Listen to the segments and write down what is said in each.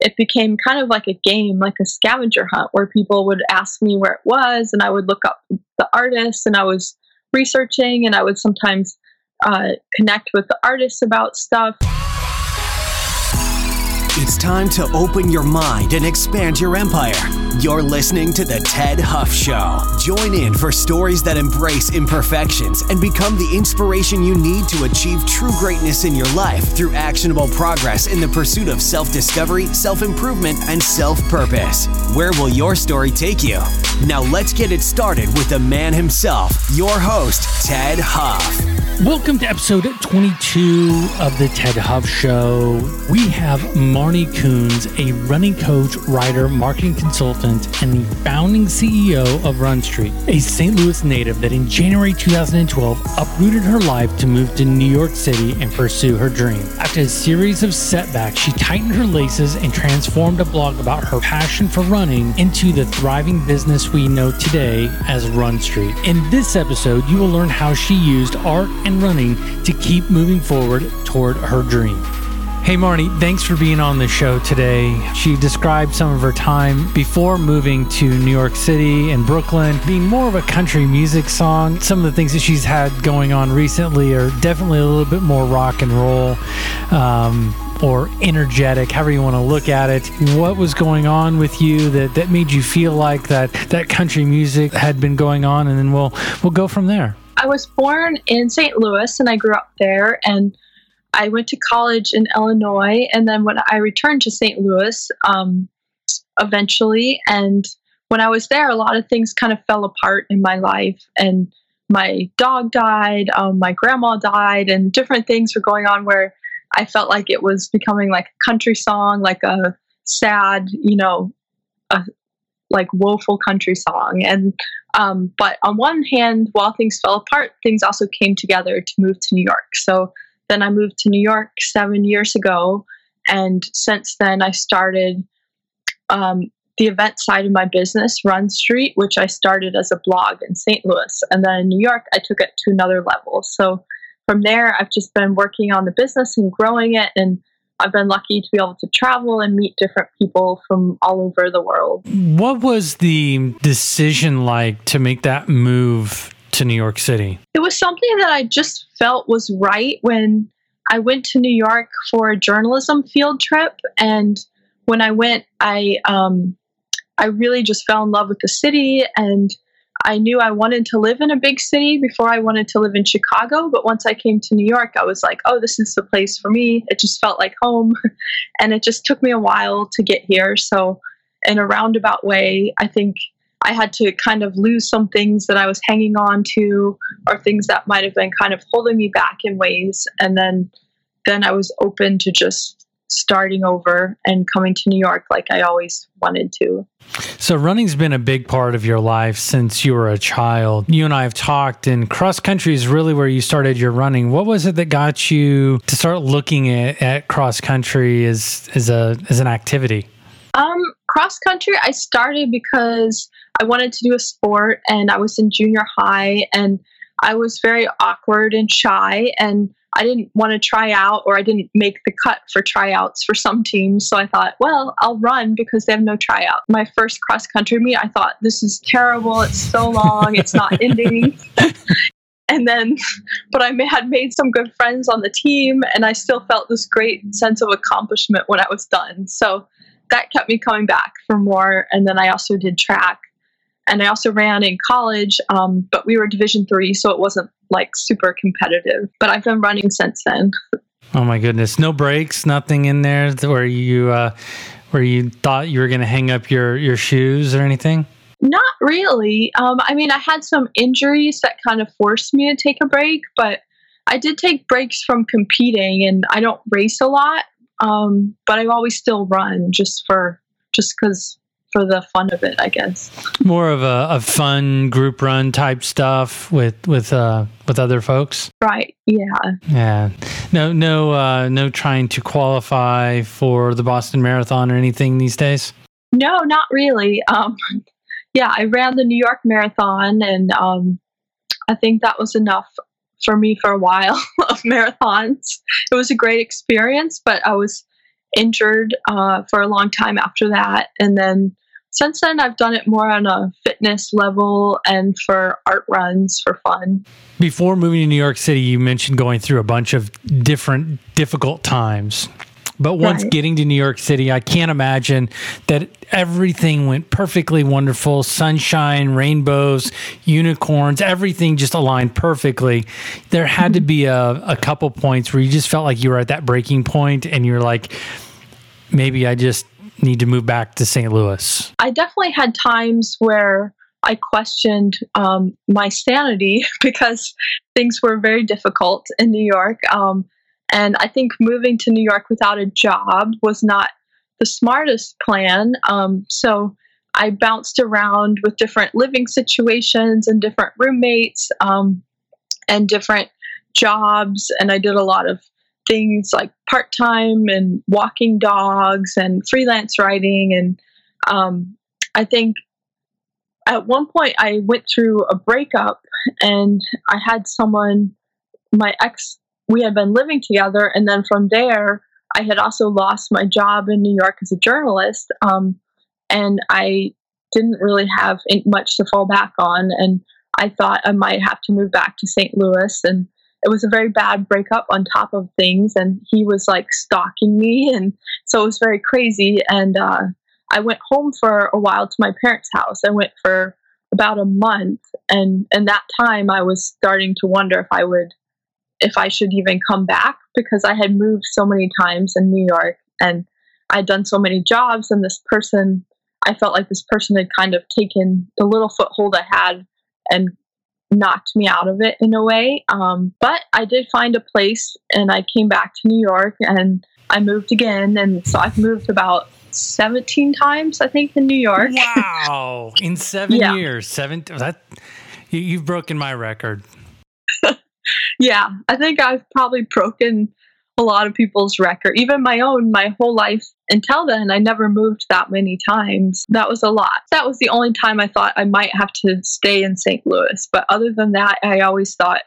it became kind of like a game, like a scavenger hunt, where people would ask me where it was, and I would look up the artists, and I was researching, and I would sometimes uh, connect with the artists about stuff. It's time to open your mind and expand your empire. You're listening to The Tedd Huff Show. Join in for stories that embrace imperfections and become the inspiration you need to achieve true greatness in your life through actionable progress in the pursuit of self discovery, self improvement, and self purpose. Where will your story take you? Now, let's get it started with the man himself, your host, Tedd Huff. Welcome to episode 22 of the Tedd Huff Show. We have Marnie Kunz, a running coach, writer, marketing consultant, and the founding CEO of Run Street, a St. Louis native that in January 2012 uprooted her life to move to New York City and pursue her dream. After a series of setbacks, she tightened her laces and transformed a blog about her passion for running into the thriving business we know today as Run Street. In this episode, you will learn how she used art and running to keep moving forward toward her dream. Hey, Marnie, thanks for being on the show today. She described some of her time before moving to New York City and Brooklyn being more of a country music song. Some of the things that she's had going on recently are definitely a little bit more rock and roll. Um, or energetic, however you want to look at it. What was going on with you that, that made you feel like that that country music had been going on, and then we'll we'll go from there. I was born in St. Louis and I grew up there and I went to college in Illinois and then when I returned to St. Louis um, eventually and when I was there a lot of things kind of fell apart in my life and my dog died, um, my grandma died and different things were going on where I felt like it was becoming like a country song, like a sad, you know, a, like woeful country song. And um, but on one hand, while things fell apart, things also came together to move to New York. So then I moved to New York seven years ago, and since then I started um, the event side of my business, Run Street, which I started as a blog in St. Louis, and then in New York I took it to another level. So from there, I've just been working on the business and growing it and I've been lucky to be able to travel and meet different people from all over the world. What was the decision like to make that move to New York City? It was something that I just felt was right when I went to New York for a journalism field trip. And when I went, I, um, I really just fell in love with the city and I knew I wanted to live in a big city before I wanted to live in Chicago. But once I came to New York, I was like, oh, this is the place for me. It just felt like home. and it just took me a while to get here. So, in a roundabout way, I think I had to kind of lose some things that I was hanging on to or things that might have been kind of holding me back in ways. And then then I was open to just starting over and coming to New York like I always wanted to. So, running's been a big part of your life since you were a child. You and I have talked, and cross country is really where you started your running. What was it that got you to start looking at, at cross country as, as, a, as an activity? Um, cross country, I started because I wanted to do a sport, and I was in junior high, and I was very awkward and shy, and I didn't want to try out or I didn't make the cut for tryouts for some teams. So I thought, well, I'll run because they have no tryout. My first cross country meet, I thought, this is terrible. It's so long. It's not ending. and then, but I had made some good friends on the team and I still felt this great sense of accomplishment when I was done. So that kept me coming back for more. And then I also did track and I also ran in college, um, but we were Division three, so it wasn't like super competitive. But I've been running since then. Oh my goodness! No breaks, nothing in there where you uh, where you thought you were going to hang up your your shoes or anything. Not really. Um, I mean, I had some injuries that kind of forced me to take a break, but I did take breaks from competing, and I don't race a lot. Um, but I always still run just for just because for the fun of it, I guess. More of a, a fun group run type stuff with with uh, with other folks. Right. Yeah. Yeah. No. No. Uh, no. Trying to qualify for the Boston Marathon or anything these days. No, not really. Um, yeah, I ran the New York Marathon, and um, I think that was enough for me for a while of marathons. It was a great experience, but I was injured uh, for a long time after that. And then since then, I've done it more on a fitness level and for art runs for fun. Before moving to New York City, you mentioned going through a bunch of different difficult times. But once right. getting to New York City, I can't imagine that everything went perfectly wonderful sunshine, rainbows, unicorns, everything just aligned perfectly. There had to be a, a couple points where you just felt like you were at that breaking point and you're like, maybe I just need to move back to St. Louis. I definitely had times where I questioned um, my sanity because things were very difficult in New York. Um, and I think moving to New York without a job was not the smartest plan. Um, so I bounced around with different living situations and different roommates um, and different jobs. And I did a lot of things like part time and walking dogs and freelance writing. And um, I think at one point I went through a breakup and I had someone, my ex we had been living together. And then from there, I had also lost my job in New York as a journalist. Um, and I didn't really have much to fall back on. And I thought I might have to move back to St. Louis. And it was a very bad breakup on top of things. And he was like stalking me. And so it was very crazy. And uh, I went home for a while to my parents' house. I went for about a month. And in that time, I was starting to wonder if I would if I should even come back because I had moved so many times in New York and I'd done so many jobs and this person I felt like this person had kind of taken the little foothold I had and knocked me out of it in a way. Um, but I did find a place and I came back to New York and I moved again. And so I've moved about 17 times, I think, in New York. Wow. In seven yeah. years, seven, that, you, you've broken my record yeah, I think I've probably broken a lot of people's record, even my own, my whole life until then. I never moved that many times. That was a lot. That was the only time I thought I might have to stay in St. Louis. But other than that, I always thought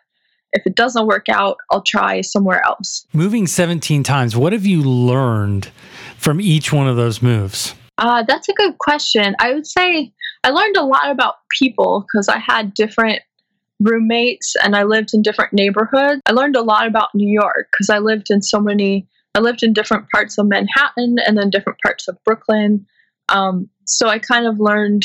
if it doesn't work out, I'll try somewhere else. Moving 17 times, what have you learned from each one of those moves? Uh, that's a good question. I would say I learned a lot about people because I had different roommates and I lived in different neighborhoods. I learned a lot about New York because I lived in so many, I lived in different parts of Manhattan and then different parts of Brooklyn. Um, so I kind of learned,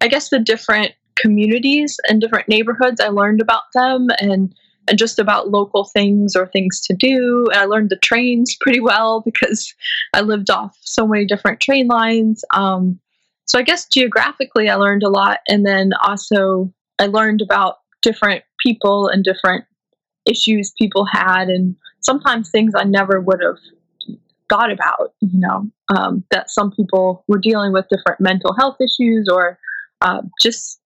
I guess, the different communities and different neighborhoods. I learned about them and and just about local things or things to do. And I learned the trains pretty well because I lived off so many different train lines. Um, so I guess geographically, I learned a lot, and then also I learned about different people and different issues people had, and sometimes things I never would have thought about. You know, um, that some people were dealing with different mental health issues or uh, just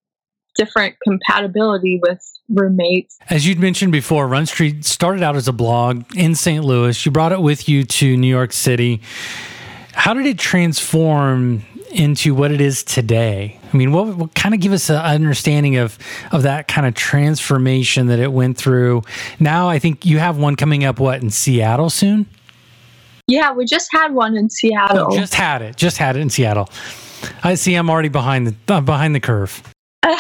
different compatibility with roommates. As you'd mentioned before, Run Street started out as a blog in St. Louis. You brought it with you to New York City. How did it transform into what it is today? I mean, what, what kind of give us an understanding of of that kind of transformation that it went through? Now, I think you have one coming up. What in Seattle soon? Yeah, we just had one in Seattle. Oh, just had it. Just had it in Seattle. I see. I'm already behind the uh, behind the curve.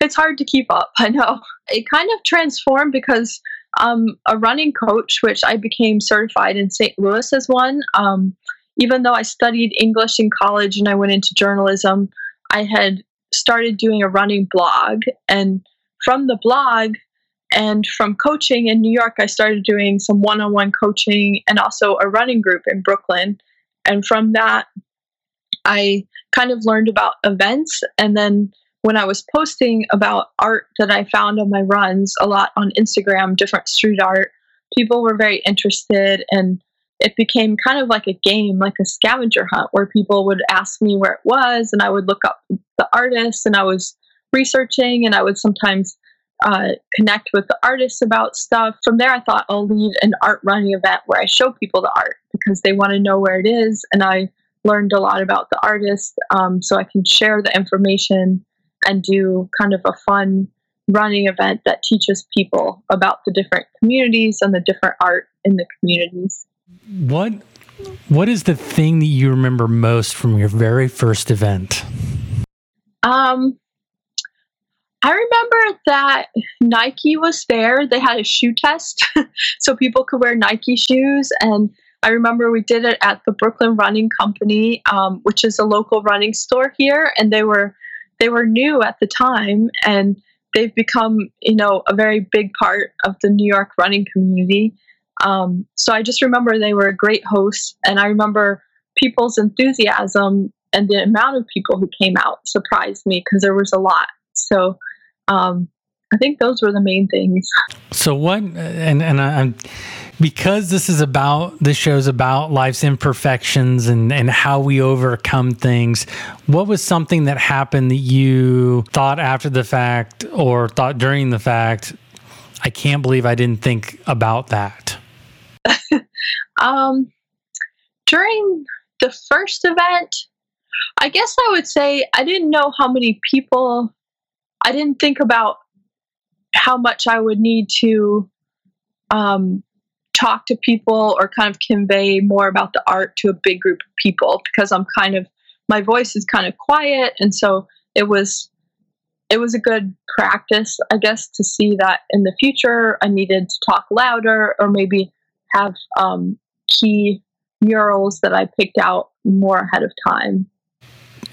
it's hard to keep up. I know. It kind of transformed because um, a running coach, which I became certified in St. Louis as one. Um, even though I studied English in college and I went into journalism, I had started doing a running blog. And from the blog and from coaching in New York, I started doing some one on one coaching and also a running group in Brooklyn. And from that, I kind of learned about events. And then when I was posting about art that I found on my runs a lot on Instagram, different street art, people were very interested and it became kind of like a game, like a scavenger hunt, where people would ask me where it was, and I would look up the artists, and I was researching, and I would sometimes uh, connect with the artists about stuff. From there, I thought I'll lead an art running event where I show people the art because they want to know where it is, and I learned a lot about the artist, um, so I can share the information and do kind of a fun running event that teaches people about the different communities and the different art in the communities. What what is the thing that you remember most from your very first event? Um, I remember that Nike was there. They had a shoe test so people could wear Nike shoes. And I remember we did it at the Brooklyn Running Company, um, which is a local running store here. And they were they were new at the time and they've become, you know, a very big part of the New York running community. Um, so I just remember they were a great host, and I remember people's enthusiasm and the amount of people who came out surprised me because there was a lot. So um, I think those were the main things. So what? And and I'm because this is about this show's about life's imperfections and and how we overcome things. What was something that happened that you thought after the fact or thought during the fact? I can't believe I didn't think about that. um, during the first event, I guess I would say I didn't know how many people, I didn't think about how much I would need to um, talk to people or kind of convey more about the art to a big group of people because I'm kind of, my voice is kind of quiet. And so it was, it was a good practice, I guess, to see that in the future I needed to talk louder or maybe have um, key murals that I picked out more ahead of time.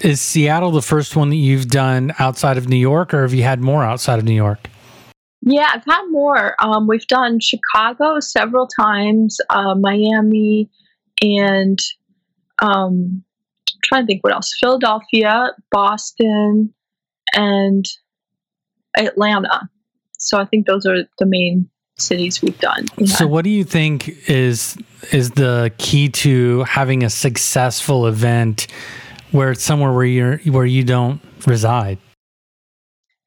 Is Seattle the first one that you've done outside of New York, or have you had more outside of New York? Yeah, I've had more. Um, we've done Chicago several times, uh, Miami, and um, I'm trying to think what else. Philadelphia, Boston, and Atlanta. So I think those are the main cities we've done. Yeah. So what do you think is is the key to having a successful event where it's somewhere where you're where you don't reside?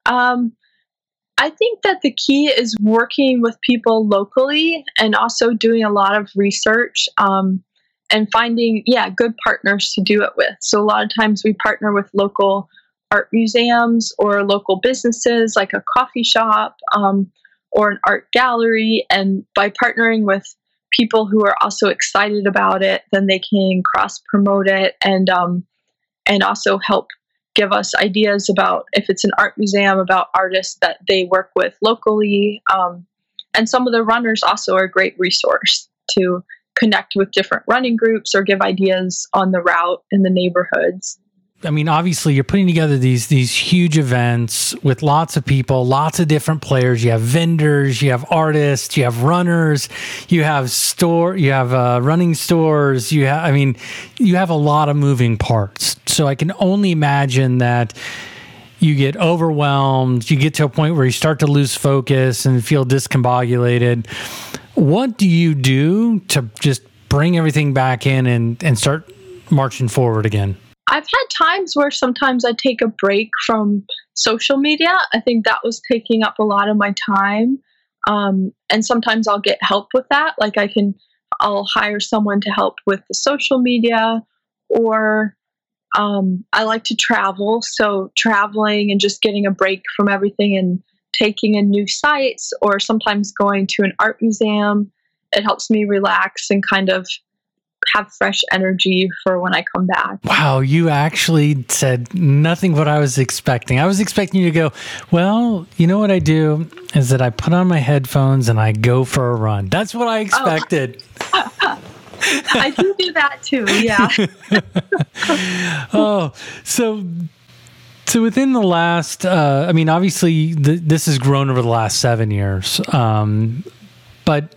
Um I think that the key is working with people locally and also doing a lot of research um, and finding, yeah, good partners to do it with. So, a lot of times we partner with local art museums or local businesses like a coffee shop um, or an art gallery. And by partnering with people who are also excited about it, then they can cross promote it and um, and also help give us ideas about if it's an art museum about artists that they work with locally. Um, and some of the runners also are a great resource to connect with different running groups or give ideas on the route in the neighborhoods. I mean, obviously, you're putting together these these huge events with lots of people, lots of different players. You have vendors, you have artists, you have runners, you have store, you have uh, running stores. You have, I mean, you have a lot of moving parts. So I can only imagine that you get overwhelmed. You get to a point where you start to lose focus and feel discombobulated. What do you do to just bring everything back in and and start marching forward again? I've had times where sometimes I take a break from social media. I think that was taking up a lot of my time. Um, and sometimes I'll get help with that. Like I can, I'll hire someone to help with the social media, or um, I like to travel. So traveling and just getting a break from everything and taking in new sights, or sometimes going to an art museum. It helps me relax and kind of have fresh energy for when I come back. Wow, you actually said nothing what I was expecting. I was expecting you to go, well, you know what I do is that I put on my headphones and I go for a run. That's what I expected. Oh. I do do that too, yeah. oh, so so within the last, uh, I mean, obviously th- this has grown over the last seven years. Um, but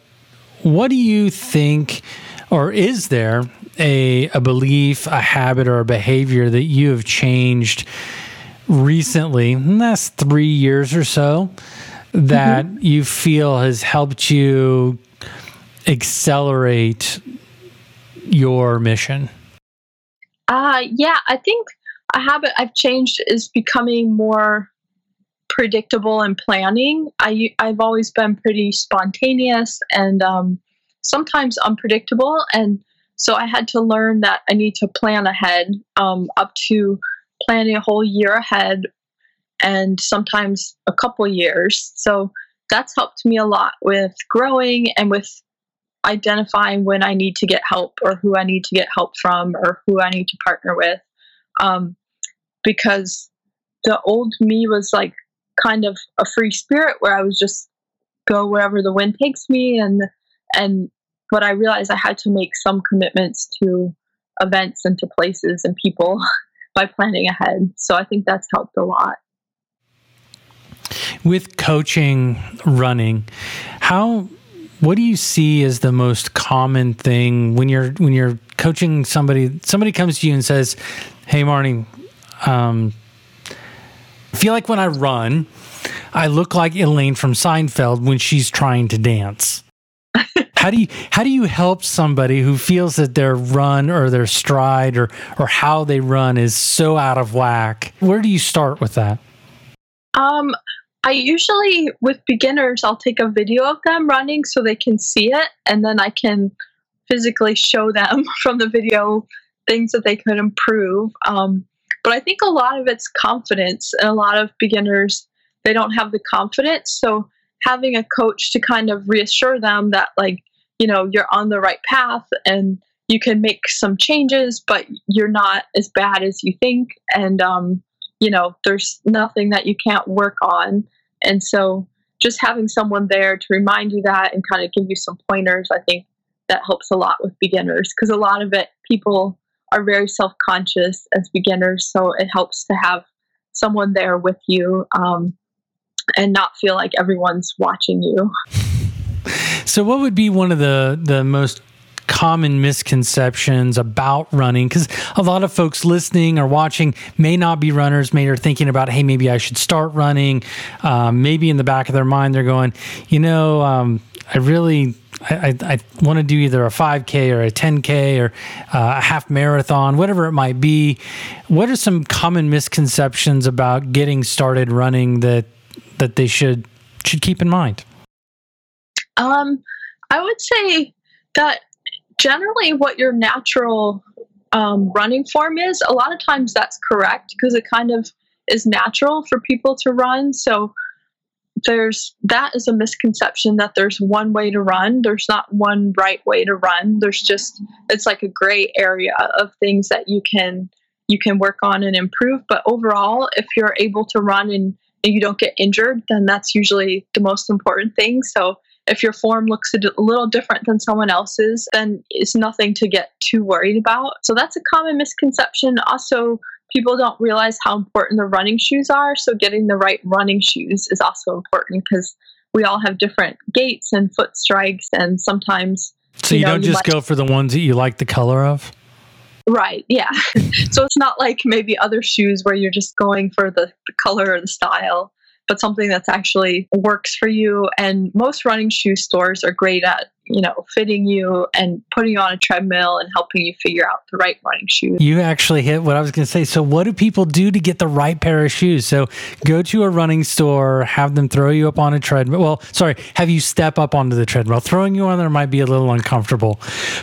what do you think? Or is there a, a belief, a habit, or a behavior that you have changed recently, in the last three years or so, that mm-hmm. you feel has helped you accelerate your mission? Uh, yeah, I think a habit I've changed is becoming more predictable and planning. I I've always been pretty spontaneous and um, sometimes unpredictable. And so I had to learn that I need to plan ahead, um, up to planning a whole year ahead and sometimes a couple years. So that's helped me a lot with growing and with identifying when I need to get help or who I need to get help from or who I need to partner with. Um, because the old me was like kind of a free spirit where I was just go wherever the wind takes me and and but I realized I had to make some commitments to events and to places and people by planning ahead. So I think that's helped a lot. With coaching running, how what do you see as the most common thing when you're when you're coaching somebody somebody comes to you and says, "Hey Marnie, um, I feel like when I run, I look like Elaine from Seinfeld when she's trying to dance." How do you how do you help somebody who feels that their run or their stride or or how they run is so out of whack? Where do you start with that? Um, I usually with beginners, I'll take a video of them running so they can see it, and then I can physically show them from the video things that they could improve. Um, but I think a lot of it's confidence, and a lot of beginners they don't have the confidence. So having a coach to kind of reassure them that like you know you're on the right path and you can make some changes, but you're not as bad as you think, and um, you know there's nothing that you can't work on, and so just having someone there to remind you that and kind of give you some pointers, I think that helps a lot with beginners because a lot of it people are very self-conscious as beginners so it helps to have someone there with you um, and not feel like everyone's watching you. So, what would be one of the the most common misconceptions about running because a lot of folks listening or watching may not be runners may are thinking about hey maybe i should start running um, maybe in the back of their mind they're going you know um, i really I, I, I want to do either a 5K or a 10K or uh, a half marathon, whatever it might be. What are some common misconceptions about getting started running that that they should should keep in mind? Um, I would say that generally what your natural um, running form is, a lot of times that's correct because it kind of is natural for people to run. So there's that is a misconception that there's one way to run. There's not one right way to run. There's just it's like a gray area of things that you can you can work on and improve. But overall, if you're able to run and you don't get injured, then that's usually the most important thing. So if your form looks a little different than someone else's, then it's nothing to get too worried about. So that's a common misconception. Also, people don't realize how important the running shoes are. So getting the right running shoes is also important because we all have different gaits and foot strikes, and sometimes. So you, you know, don't just go for the ones that you like the color of. Right. Yeah. so it's not like maybe other shoes where you're just going for the, the color or the style, but something that's actually works for you. And most running shoe stores are great at you know, fitting you and putting you on a treadmill and helping you figure out the right running shoes. You actually hit what I was going to say. So, what do people do to get the right pair of shoes? So, go to a running store, have them throw you up on a treadmill. Well, sorry, have you step up onto the treadmill. Throwing you on there might be a little uncomfortable,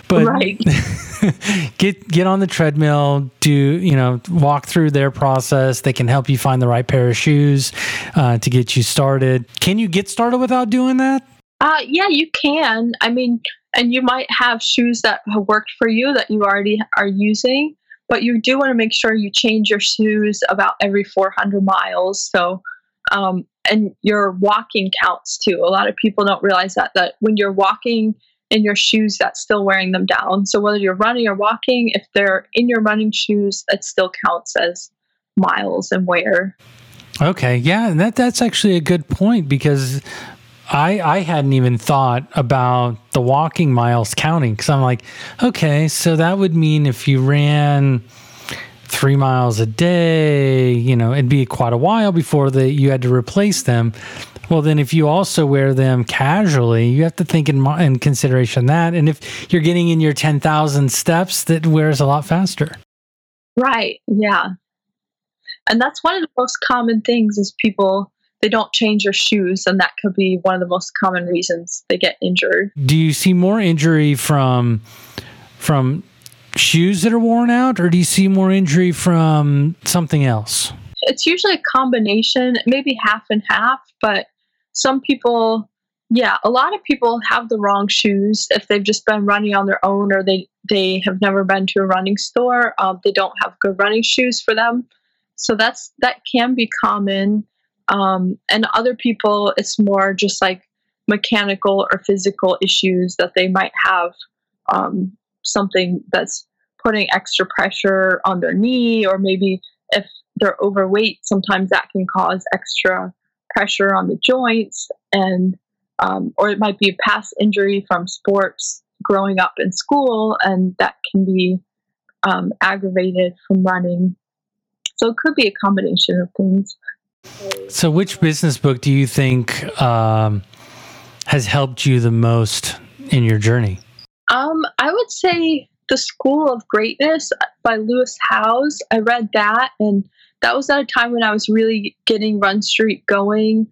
but right. get get on the treadmill. Do you know walk through their process? They can help you find the right pair of shoes uh, to get you started. Can you get started without doing that? Uh, yeah, you can. I mean, and you might have shoes that have worked for you that you already are using, but you do want to make sure you change your shoes about every 400 miles. So, um, and your walking counts too. A lot of people don't realize that that when you're walking in your shoes, that's still wearing them down. So whether you're running or walking, if they're in your running shoes, it still counts as miles and wear. Okay, yeah, that that's actually a good point because I I hadn't even thought about the walking miles counting because I'm like, okay, so that would mean if you ran three miles a day, you know, it'd be quite a while before the you had to replace them. Well, then if you also wear them casually, you have to think in, in consideration that, and if you're getting in your ten thousand steps, that wears a lot faster. Right. Yeah. And that's one of the most common things is people they don't change their shoes, and that could be one of the most common reasons they get injured. Do you see more injury from from shoes that are worn out, or do you see more injury from something else? It's usually a combination, maybe half and half, but some people Yeah, a lot of people have the wrong shoes if they've just been running on their own or they they have never been to a running store. Um, they don't have good running shoes for them, so that's that can be common. Um, and other people, it's more just like mechanical or physical issues that they might have um, something that's putting extra pressure on their knee, or maybe if they're overweight, sometimes that can cause extra pressure on the joints, and um, or it might be a past injury from sports growing up in school, and that can be um, aggravated from running. So it could be a combination of things. So, which business book do you think um, has helped you the most in your journey? Um, I would say The School of Greatness by Lewis Howes. I read that, and that was at a time when I was really getting Run Street going.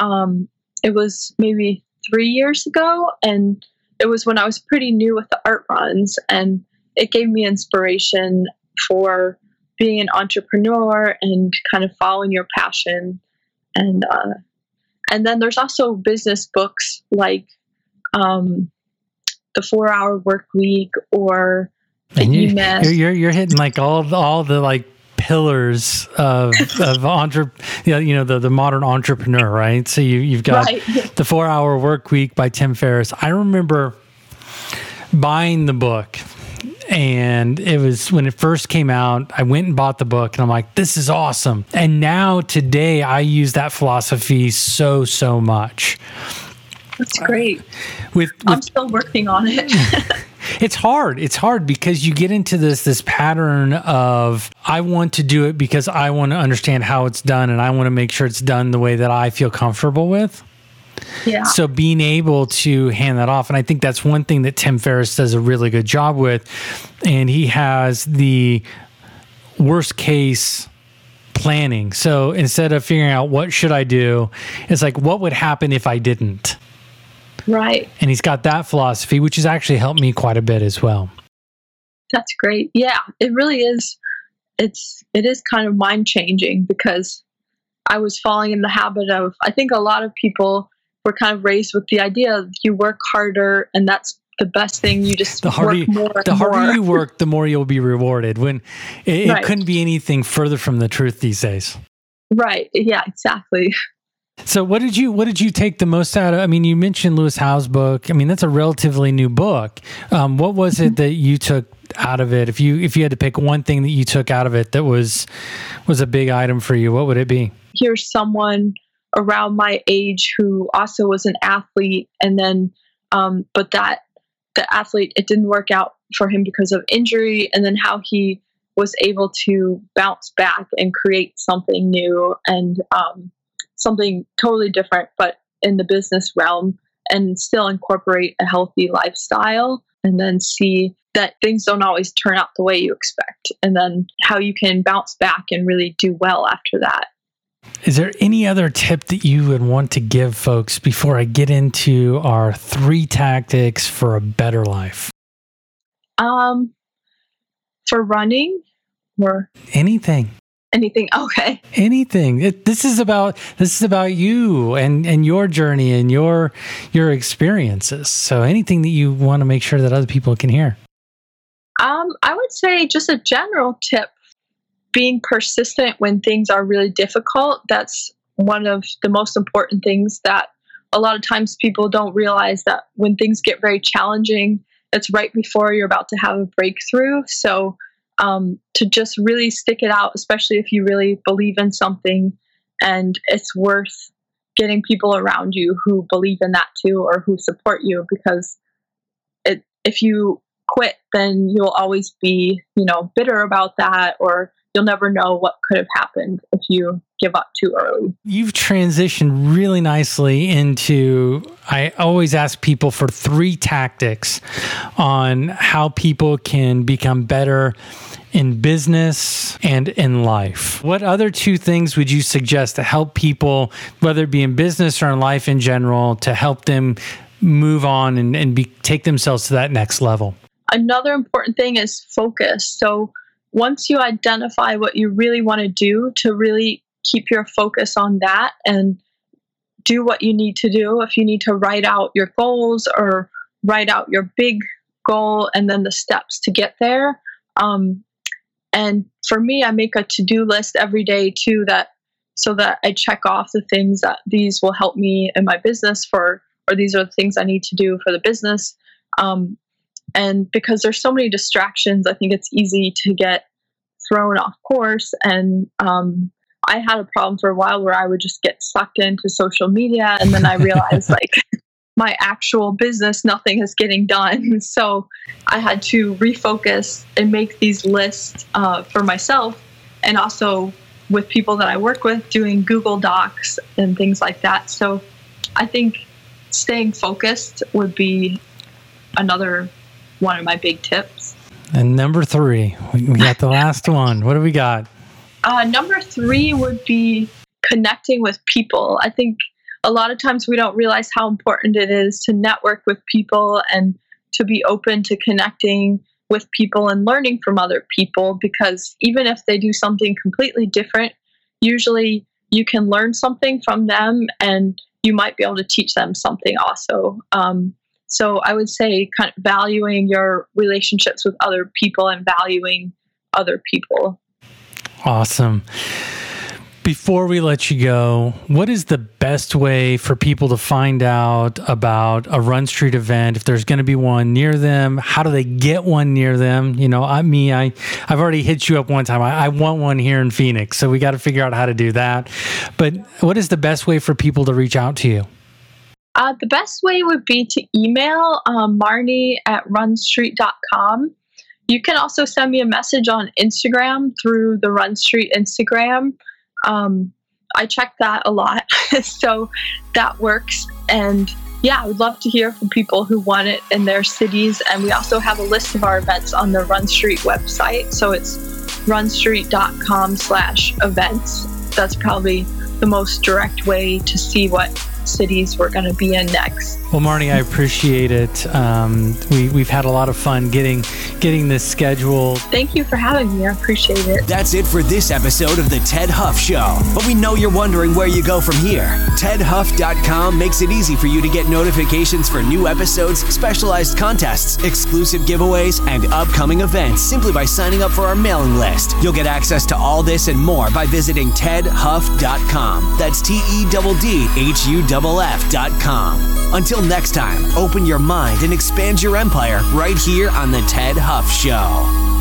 Um, it was maybe three years ago, and it was when I was pretty new with the art runs, and it gave me inspiration for being an entrepreneur and kind of following your passion. And uh, and then there's also business books like um, the Four Hour Work Week or And you, E-Myth. you're, you're you're hitting like all the- all the like pillars of of entre, you you know the the modern entrepreneur, right? So you you've got Right. the Four Hour Work Week by Tim Ferriss. I remember buying the book. And it was when it first came out, I went and bought the book and I'm like, this is awesome. And now today I use that philosophy so, so much. That's great. With, I'm still working on it. it's hard. It's hard because you get into this this pattern of I want to do it because I want to understand how it's done and I want to make sure it's done the way that I feel comfortable with. Yeah. So being able to hand that off, and I think that's one thing that Tim Ferriss does a really good job with, and he has the worst case planning. So instead of figuring out what should I do, it's like what would happen if I didn't. Right. And he's got that philosophy, which has actually helped me quite a bit as well. That's great. Yeah, it really is. It's it is kind of mind changing because I was falling in the habit of. I think a lot of people were kind of raised with the idea you work harder and that's the best thing. You just The harder, work you, more. the harder more. you work, the more you'll be rewarded. When it, it couldn't be anything further from the truth these days. Right. Yeah. Exactly. So what did you what did you take the most out of? I mean, you mentioned Lewis Howes' book. I mean, that's a relatively new book. Um, what was Mm-hmm. it that you took out of it? If you if you had to pick one thing that you took out of it that was was a big item for you, what would it be? Here's someone around my age who also was an athlete, and then, um, but that the athlete it didn't work out for him because of injury, and then how he was able to bounce back and create something new and um, something totally different, but in the business realm, and still incorporate a healthy lifestyle, and then see that things don't always turn out the way you expect, and then how you can bounce back and really do well after that. Is there any other tip that you would want to give folks before I get into our three tactics for a better life? Um, for running or Anything. anything. Okay. anything it, this is about this is about you and and your journey and your your experiences so anything that you want to make sure that other people can hear Um, I would say just a general tip: being persistent when things are really difficult. That's one of the most important things that a lot of times people don't realize that when things get very challenging, it's right before you're about to have a breakthrough. So um, to just really stick it out, especially if you really believe in something, and it's worth getting people around you who believe in that too or who support you because it if you quit then you'll always be you know bitter about that or you'll never know what could have happened if you give up too early you've transitioned really nicely into i always ask people for three tactics on how people can become better in business and in life. What other two things would you suggest to help people, whether it be in business or in life in general, to help them move on and, and be, take themselves to that next level? another important thing is focus so once you identify what you really want to do to really keep your focus on that and do what you need to do. If you need to write out your goals or write out your big goal and then the steps to get there. Um, and for me, I make a to do list every day too that so that I check off the things that these will help me in my business for, or these are the things I need to do for the business. Um, and because there's so many distractions, I think it's easy to get thrown off course. And um, I had a problem for a while where I would just get sucked into social media, and then I realized like my actual business, nothing is getting done. So I had to refocus and make these lists uh, for myself, and also with people that I work with, doing Google Docs and things like that. So I think staying focused would be another one of my big tips. And number three, we got the last one. What do we got? Uh, number three would be connecting with people. I think a lot of times we don't realize how important it is to network with people and to be open to connecting with people and learning from other people because even if they do something completely different, usually you can learn something from them and you might be able to teach them something also. Um, so I would say kind of valuing your relationships with other people and valuing other people. Awesome. Before we let you go, what is the best way for people to find out about a Run Street event? If there's going to be one near them, how do they get one near them? You know, I me, I I've already hit you up one time. I, I want one here in Phoenix, so we got to figure out how to do that. But what is the best way for people to reach out to you? Uh, the best way would be to email um, Marnie at runstreet.com. You can also send me a message on Instagram through the Run Street Instagram. Um, I check that a lot, so that works. And yeah, I would love to hear from people who want it in their cities. And we also have a list of our events on the Run Street website. So it's runstreet.com slash events. That's probably the most direct way to see what cities we're going to be in next. Well, Marnie, I appreciate it. Um, we, we've had a lot of fun getting getting this scheduled. Thank you for having me. I appreciate it. That's it for this episode of the Tedd Huff Show. But we know you're wondering where you go from here. TeddHuff.com makes it easy for you to get notifications for new episodes, specialized contests, exclusive giveaways, and upcoming events simply by signing up for our mailing list. You'll get access to all this and more by visiting TeddHuff.com. That's T E D D H U F.com. Until next time, open your mind and expand your empire right here on The Tedd Huff Show.